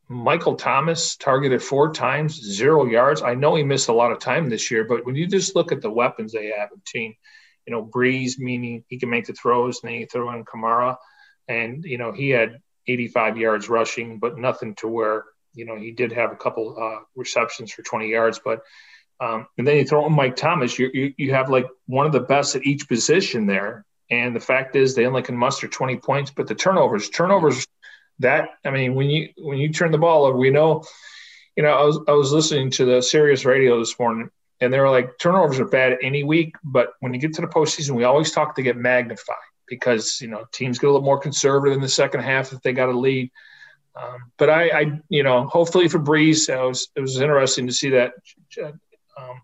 Michael Thomas targeted four times, zero yards. I know he missed a lot of time this year, but when you just look at the weapons they have in team, you know, Brees, meaning he can make the throws, and then you throw in Kamara, and you know he had 85 yards rushing, but nothing to where you know he did have a couple uh, receptions for 20 yards, but um, and then you throw in Mike Thomas, you, you you have like one of the best at each position there. And the fact is, they only can muster 20 points, but the turnovers, turnovers that I mean, when you when you turn the ball over, we know, you know, I was I was listening to the Sirius radio this morning, and they were like, turnovers are bad any week, but when you get to the postseason, we always talk to get magnified because you know teams get a little more conservative in the second half if they got a lead. Um, but I, I, you know, hopefully for Brees, it was it was interesting to see that um,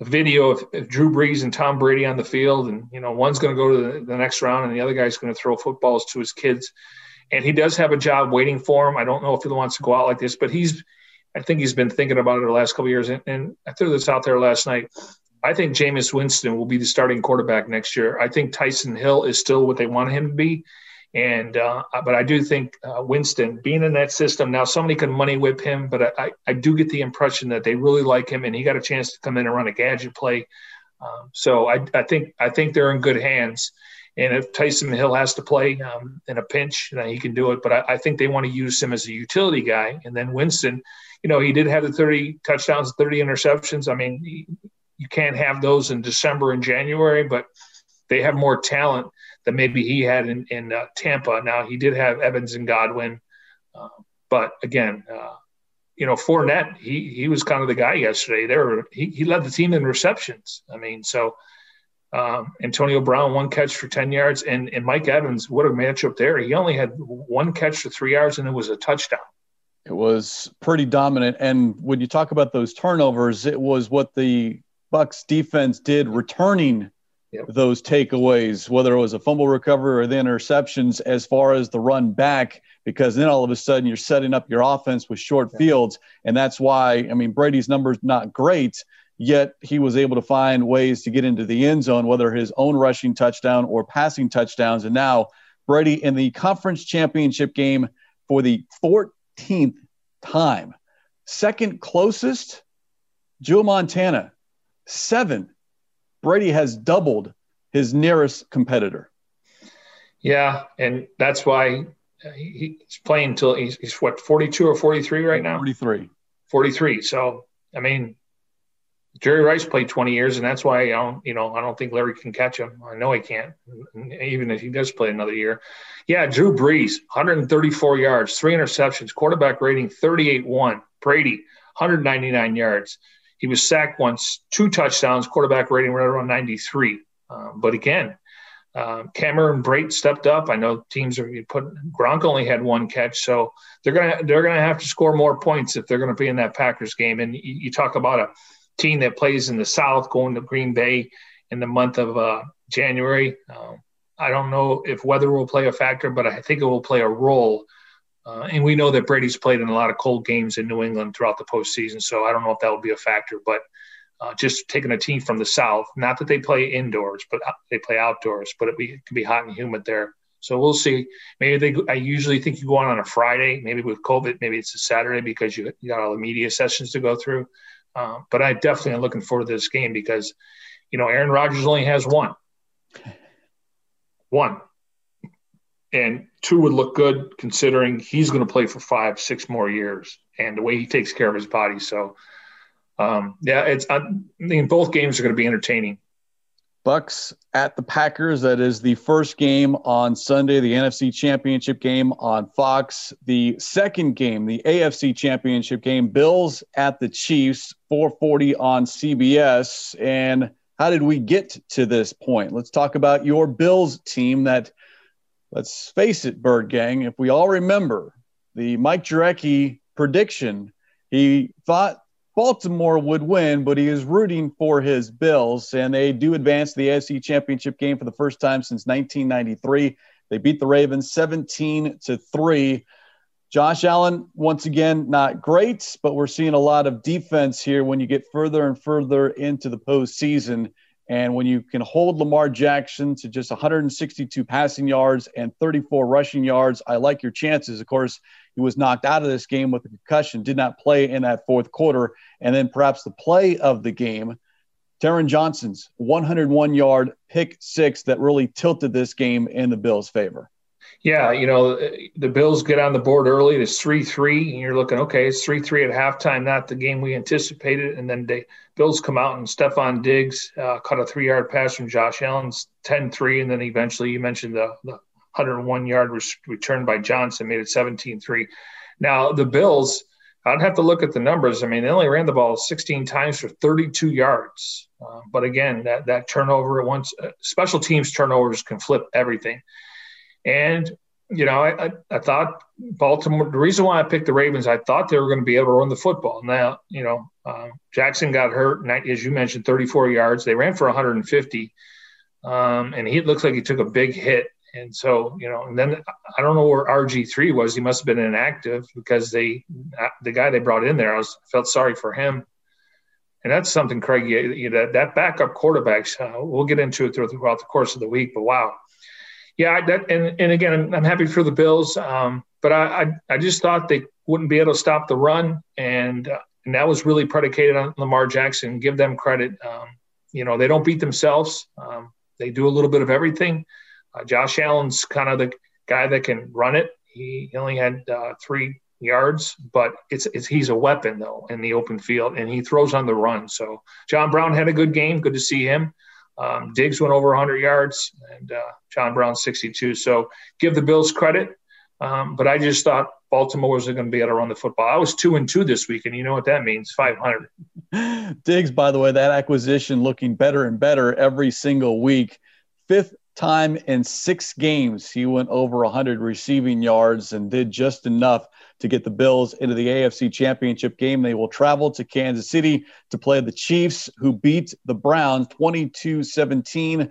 video of, of, Drew Brees and Tom Brady on the field, and you know, one's going to go to the, the next round, and the other guy's going to throw footballs to his kids and he does have a job waiting for him. I don't know if he wants to go out like this, but he's, I think he's been thinking about it the last couple years. And, and, I threw this out there last night. I think Jameis Winston will be the starting quarterback next year. I think Taysom Hill is still what they want him to be. And, uh, but I do think uh, Winston being in that system now, somebody can money whip him, but I, I do get the impression that they really like him and he got a chance to come in and run a gadget play. Um, so I, I think, I think they're in good hands. And if Taysom Hill has to play um, in a pinch, then he can do it. But I, I, think they want to use him as a utility guy. And then Winston, you know, he did have the 30 touchdowns, 30 interceptions. I mean, he, you can't have those in December and January, but they have more talent than maybe he had in, in uh, Tampa. Now, he did have Evans and Godwin. Uh, but again, uh, you know, Fournette, he, he was kind of the guy yesterday. There, he, he led the team in receptions. I mean, so – um, Antonio Brown, one catch for 10 yards. And, and Mike Evans, what a matchup there. He only had one catch for three yards, and it was a touchdown. It was pretty dominant. And when you talk about those turnovers, it was what the Bucs defense did returning yep. those takeaways, whether it was a fumble recovery or the interceptions, as far as the run back, because then all of a sudden you're setting up your offense with short fields. And that's why, I mean, Brady's numbers not great, yet he was able to find ways to get into the end zone, whether his own rushing touchdown or passing touchdowns. And now Brady in the conference championship game for the 14th time. Second closest, Joe Montana, seven. Brady has doubled his nearest competitor. Yeah, and that's why he's playing until he's, he's what 42 or 43 right now. 43. 43. So I mean, Jerry Rice played 20 years, and that's why I don't, you know, I don't think Larry can catch him. I know he can't, even if he does play another year. Yeah, Drew Brees, 134 yards, three interceptions, quarterback rating 38-1. Brady, 199 yards. He was sacked once, two touchdowns, quarterback rating right around 93. Um, but again, um, Cameron Brate stepped up. I know teams are put Gronk only had one catch, so they're gonna they're gonna have to score more points if they're gonna be in that Packers game. And you, you talk about a team that plays in the South going to Green Bay in the month of uh, January. Um, I don't know if weather will play a factor, but I think it will play a role. Uh, and we know that Brady's played in a lot of cold games in New England throughout the postseason, so I don't know if that will be a factor. But uh, just taking a team from the South, not that they play indoors, but they play outdoors, but it, be, it can be hot and humid there. So we'll see. Maybe they. I usually think you go on on a Friday. Maybe with COVID, maybe it's a Saturday because you, you got all the media sessions to go through. Uh, but I definitely am looking forward to this game because, you know, Aaron Rodgers only has one. One. And two would look good considering he's going to play for five, six more years and the way he takes care of his body. So um, yeah, it's I mean both games are going to be entertaining. Bucs at the Packers. That is the first game on Sunday, the NFC Championship game on Fox. The second game, the AFC Championship game, Bills at the Chiefs, 440 on CBS. And how did we get to this point? Let's talk about your Bills team that, let's face it, Bird Gang, if we all remember the Mike Jurecki prediction, he thought Baltimore would win, but he is rooting for his Bills, and they do advance the AFC Championship game for the first time since 1993. They beat the Ravens 17 to 3. Josh Allen, once again, not great, but we're seeing a lot of defense here when you get further and further into the postseason. And when you can hold Lamar Jackson to just 162 passing yards and 34 rushing yards, I like your chances. Of course, he was knocked out of this game with a concussion, did not play in that fourth quarter. And then perhaps the play of the game, Taron Johnson's 101 yard pick six that really tilted this game in the Bills' favor. Yeah, you know, the Bills get on the board early. It's 3 3, and you're looking, okay, it's 3 3 at halftime, not the game we anticipated. And then the Bills come out, and Stefon Diggs uh, caught a three yard pass from Josh Allen's 10 3. And then eventually, you mentioned the, the 101 yard return by Johnson made it 17 3. Now, the Bills, I'd have to look at the numbers. I mean, they only ran the ball 16 times for 32 yards. Uh, but again, that, that turnover once, uh, special teams turnovers can flip everything. And you know, I, I, I, thought Baltimore. The reason why I picked the Ravens, I thought they were going to be able to run the football. Now, you know, uh, Jackson got hurt, as you mentioned, 34 yards. They ran for 150, um, and he looks like he took a big hit. And so, you know, and then I don't know where RG three was. He must have been inactive because they, the guy they brought in there, I was felt sorry for him. And that's something, Craig. You, you, that that backup quarterbacks. Uh, we'll get into it throughout the course of the week. But wow, yeah, that, and, and again, I'm happy for the Bills, um, but I, I, I just thought they wouldn't be able to stop the run, and uh, and that was really predicated on Lamar Jackson. Give them credit. Um, you know, they don't beat themselves. Um, they do a little bit of everything. Uh, Josh Allen's kind of the guy that can run it. He, only had uh, three yards, but it's, it's he's a weapon though in the open field, and he throws on the run. So John Brown had a good game. Good to see him. Um, Diggs went over 100 yards, and uh, John Brown 62. So give the Bills credit, um, but I just thought Baltimore was going to be able to run the football. I was two and two this week, and you know what that means 500. Diggs, by the way, that acquisition looking better and better every single week. Fifth time in six games, he went over 100 receiving yards and did just enough to get the Bills into the AFC Championship game. They will travel to Kansas City to play the Chiefs, who beat the Browns 22 17.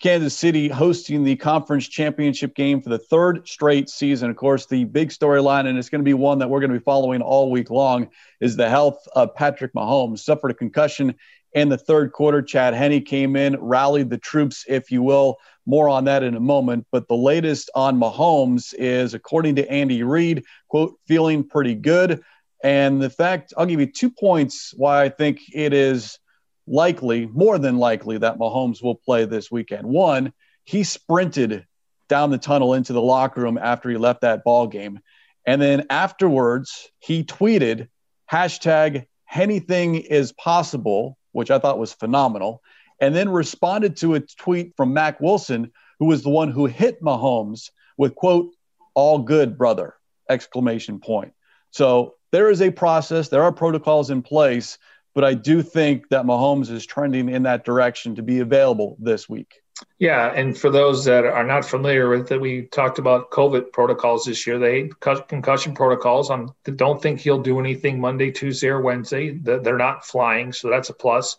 Kansas City hosting the conference championship game for the third straight season. Of course, the big storyline, and it's going to be one that we're going to be following all week long, is the health of Patrick Mahomes. Suffered a concussion in the third quarter. Chad Henne came in, rallied the troops, if you will. More on that in a moment. But the latest on Mahomes is, according to Andy Reid, quote, feeling pretty good. And the fact, I'll give you two points why I think it is likely, more than likely, that Mahomes will play this weekend. One, he sprinted down the tunnel into the locker room after he left that ball game. And then afterwards, he tweeted, hashtag anything is possible, which I thought was phenomenal and then responded to a tweet from Mack Wilson, who was the one who hit Mahomes with quote, all good, brother, exclamation point. So there is a process, there are protocols in place, but I do think that Mahomes is trending in that direction to be available this week. Yeah, and for those that are not familiar with it, we talked about COVID protocols this year. They concussion protocols. I don't think he'll do anything Monday, Tuesday, or Wednesday. They're not flying, so that's a plus.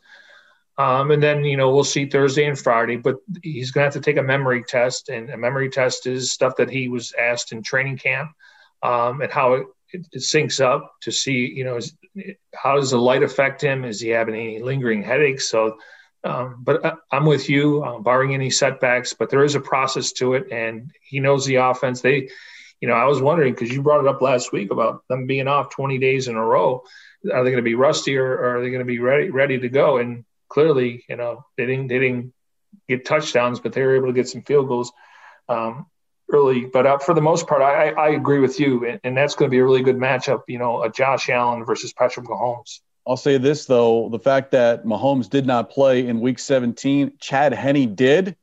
Um, and then, you know, we'll see Thursday and Friday, but he's going to have to take a memory test. And a memory test is stuff that he was asked in training camp um, and how it, it, syncs up to see, you know, is, how does the light affect him? Is he having any lingering headaches? So, um, but uh, I'm with you, uh, barring any setbacks, but there is a process to it. And he knows the offense. They, you know, I was wondering because you brought it up last week about them being off 20 days in a row. Are they going to be rusty or, or are they going to be ready, ready to go? And clearly, you know, they didn't they didn't get touchdowns, but they were able to get some field goals um, early. But uh, for the most part, I, I agree with you, and, and that's going to be a really good matchup. You know, a Josh Allen versus Patrick Mahomes. I'll say this though: the fact that Mahomes did not play in Week 17, Chad Henne did,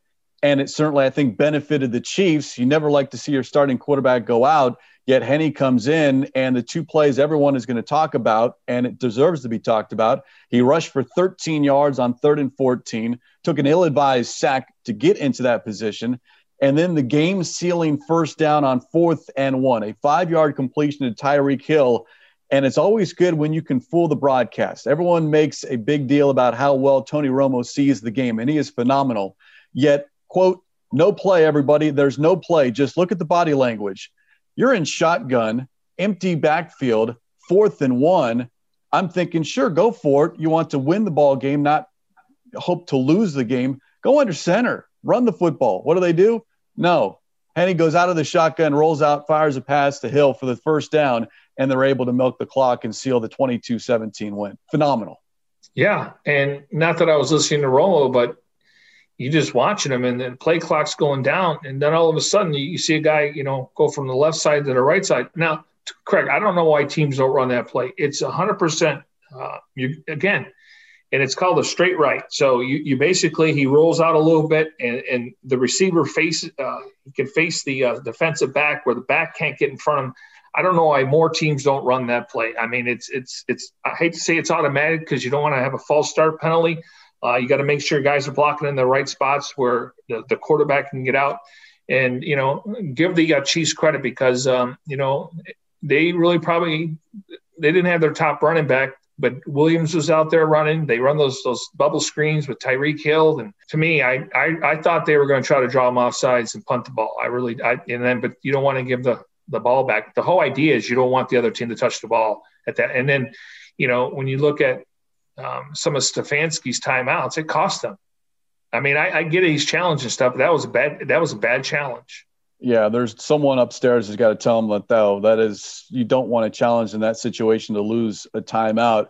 and it certainly I think benefited the Chiefs. You never like to see your starting quarterback go out. Yet Henne comes in, and the two plays everyone is going to talk about, and it deserves to be talked about. He rushed for 13 yards on third and 14, took an ill advised sack to get into that position, and then the game sealing first down on fourth and one, a five yard completion to Tyreek Hill. And it's always good when you can fool the broadcast. Everyone makes a big deal about how well Tony Romo sees the game, and he is phenomenal. Yet, quote, no play, everybody. There's no play. Just look at the body language. You're in shotgun, empty backfield, fourth and one. I'm thinking, sure, go for it. You want to win the ball game, not hope to lose the game. Go under center, run the football. What do they do? No. Henne goes out of the shotgun, rolls out, fires a pass to Hill for the first down, and they're able to milk the clock and seal the 22 17 win. Phenomenal. Yeah. And not that I was listening to Romo, but you just watching them and then play clock's going down and then all of a sudden you, you, see a guy you know go from the left side to the right side now craig i don't know why teams don't run that play it's 100% uh, you, again and it's called a straight right so you, you basically he rolls out a little bit and, and the receiver face uh, he can face the uh, defensive back where the back can't get in front of him I don't know why more teams don't run that play. I mean, it's it's it's. I hate to say it's automatic because you don't want to have a false start penalty, uh, you got to make sure guys are blocking in the right spots where the, the quarterback can get out. And, you know, give the uh, Chiefs credit because, um, you know, they really probably they didn't have their top running back, but Williams was out there running. They run those those bubble screens with Tyreek Hill, and to me, I I, I thought they were going to try to draw them off sides and punt the ball. I really, I and then but you don't want to give the the ball back. The whole idea is you don't want the other team to touch the ball at that. And then, you know, when you look at um, some of Stefanski's timeouts, it cost them. I mean, I, I get it, he's challenging stuff, but that was a bad that was a bad challenge. Yeah, there's someone upstairs who's got to tell him that though that is you don't want to challenge in that situation to lose a timeout.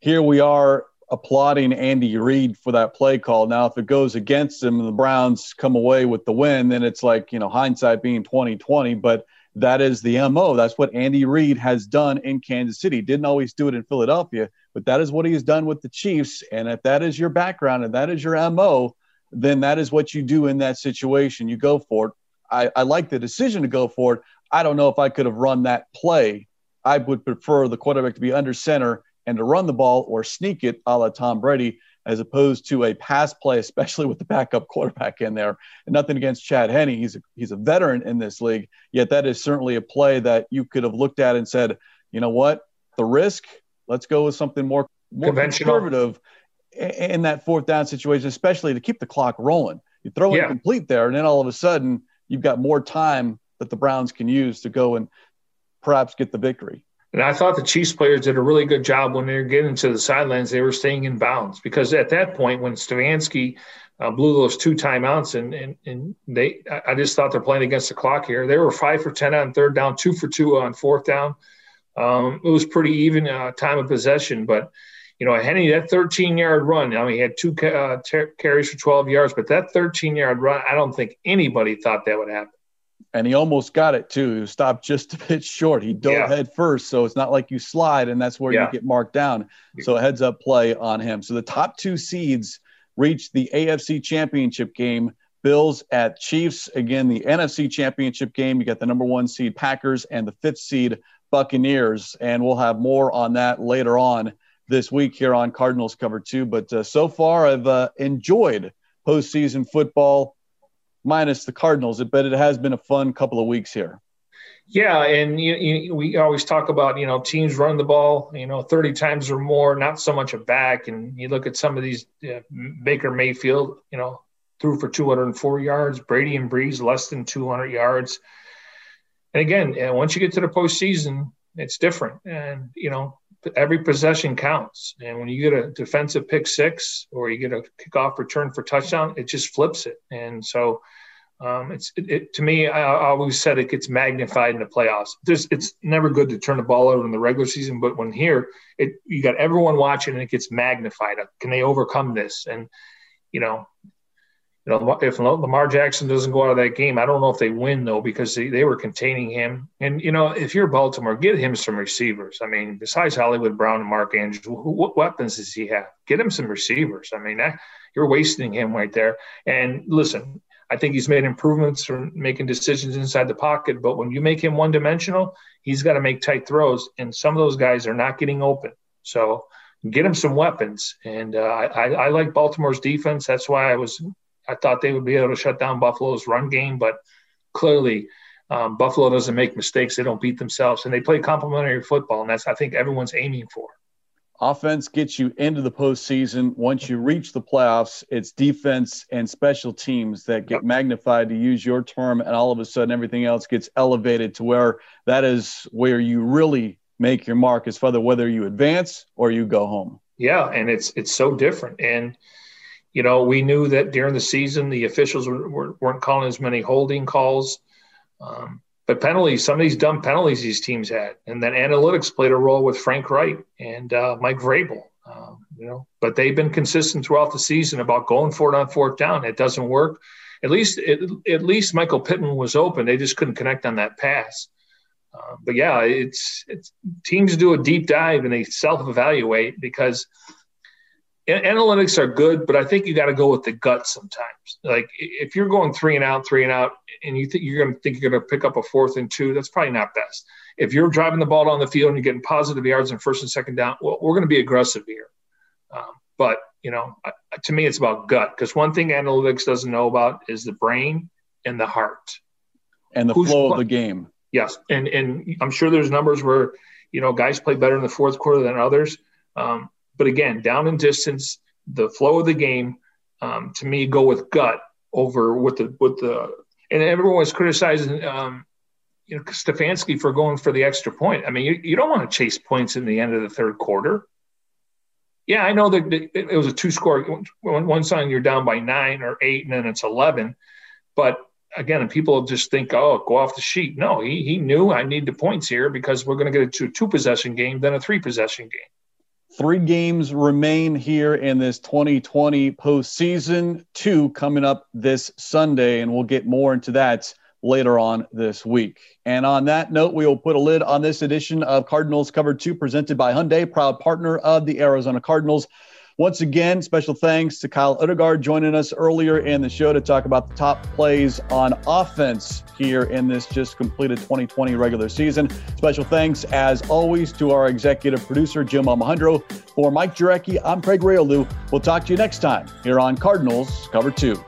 Here we are applauding Andy Reid for that play call. Now, if it goes against him and the Browns come away with the win, then it's like you know hindsight being 2020. But that is the mo. That's what Andy Reid has done in Kansas City. Didn't always do it in Philadelphia, but that is what he has done with the Chiefs. And if that is your background and that is your MO, then that is what you do in that situation. You go for it. I, I like the decision to go for it. I don't know if I could have run that play. I would prefer the quarterback to be under center and to run the ball or sneak it a la Tom Brady as opposed to a pass play, especially with the backup quarterback in there. And nothing against Chad Henne. He's a, he's a veteran in this league. Yet that is certainly a play that you could have looked at and said, you know what? The risk, Let's go with something more, more conservative in that fourth down situation, especially to keep the clock rolling. You throw it complete there, and then all of a sudden you've got more time that the Browns can use to go and perhaps get the victory. And I thought the Chiefs players did a really good job when they were getting to the sidelines. They were staying in bounds because at that point, when Stefanski uh, blew those two timeouts, and and and they, I just thought they're playing against the clock here. They were five for ten on third down, two for two on fourth down. Um, it was pretty even uh, time of possession, but you know, Henne that 13 yard run. I mean, he had two uh, ter- carries for 12 yards, but that 13 yard run, I don't think anybody thought that would happen. And he almost got it too. He stopped just a bit short. He dove yeah. head first, so it's not like you slide, and that's where yeah. you get marked down. So a heads up play on him. So the top two seeds reached the AFC Championship game. Bills at Chiefs. Again, the NFC Championship game. You got the number one seed Packers and the fifth seed Buccaneers. And we'll have more on that later on this week here on Cardinals Cover 2. But uh, so far, I've uh, enjoyed postseason football minus the Cardinals, but it has been a fun couple of weeks here. Yeah, and you, you, we always talk about you know teams running the ball you know 30 times or more, not so much a back. And you look at some of these uh, Baker Mayfield, you know, threw for 204 yards. Brady and Brees less than 200 yards. And again, once you get to the postseason, it's different. And, you know, every possession counts. And when you get a defensive pick six or you get a kickoff return for touchdown, it just flips it. And so um, it's it, it, to me, I, I, always said it gets magnified in the playoffs. There's, it's never good to turn the ball over in the regular season, but when here, it you got everyone watching and it gets magnified. Can they overcome this? And you know, you know, if Lamar Jackson doesn't go out of that game, I don't know if they win though because they, they were containing him. And you know, if you're Baltimore, get him some receivers. I mean, besides Hollywood Brown and Mark Andrews, what weapons does he have? Get him some receivers. I mean, that, you're wasting him right there. And listen, I think he's made improvements from making decisions inside the pocket. But when you make him one dimensional, he's got to make tight throws, and some of those guys are not getting open. So get him some weapons. And uh, I, I like Baltimore's defense. That's why I was I thought they would be able to shut down Buffalo's run game, but clearly um, Buffalo doesn't make mistakes. They don't beat themselves, and they play complementary football, and that's I think everyone's aiming for. Offense gets you into the postseason. Once you reach the playoffs, it's defense and special teams that get magnified, to use your term, and all of a sudden everything else gets elevated to where that is where you really make your mark as far as whether you advance or you go home. Yeah, and it's it's so different, and you know, we knew that during the season the officials were, were, not calling as many holding calls. Um, but penalties, some of these dumb penalties these teams had, and then analytics played a role with Frank Reich and uh, Mike Vrabel. Um, you know, but they've been consistent throughout the season about going for it on fourth down. It doesn't work. At least, it, at least Michael Pittman was open. They just couldn't connect on that pass. Uh, but yeah, it's, it's teams do a deep dive and they self-evaluate because analytics are good, but I think you got to go with the gut sometimes. Like if you're going three and out, three and out, and you think you're going to think you're going to pick up a fourth and two, that's probably not best. If you're driving the ball down the field and you're getting positive yards in first and second down, well, we're going to be aggressive here. Um, but you know, to me, it's about gut because one thing analytics doesn't know about is the brain and the heart and the Who's flow of the game. Yes, and and I'm sure there's numbers where you know guys play better in the fourth quarter than others. Um, but again, down in distance, the flow of the game, um, to me, go with gut over with the with the. And everyone was criticizing, um, you know, Stefanski for going for the extra point. I mean, you, you don't want to chase points in the end of the third quarter. Yeah, I know that it was a two score. One side you're down by nine or eight, and then it's eleven. But again, people just think, oh, go off the sheet. No, he, he knew I need the points here because we're going to get a two, two possession game, then a three possession game. Three games remain here in this 2020 postseason, two coming up this Sunday, and we'll get more into that later on this week. And on that note, we will put a lid on this edition of Cardinals Cover 2 presented by Hyundai, proud partner of the Arizona Cardinals. Once again, special thanks to Kyle Odegard joining us earlier in the show to talk about the top plays on offense here in this just completed 2020 regular season. Special thanks, as always, to our executive producer, Jim Almohandro. For Mike Jurecki, I'm Craig Grialou. We'll talk to you next time here on Cardinals Cover 2.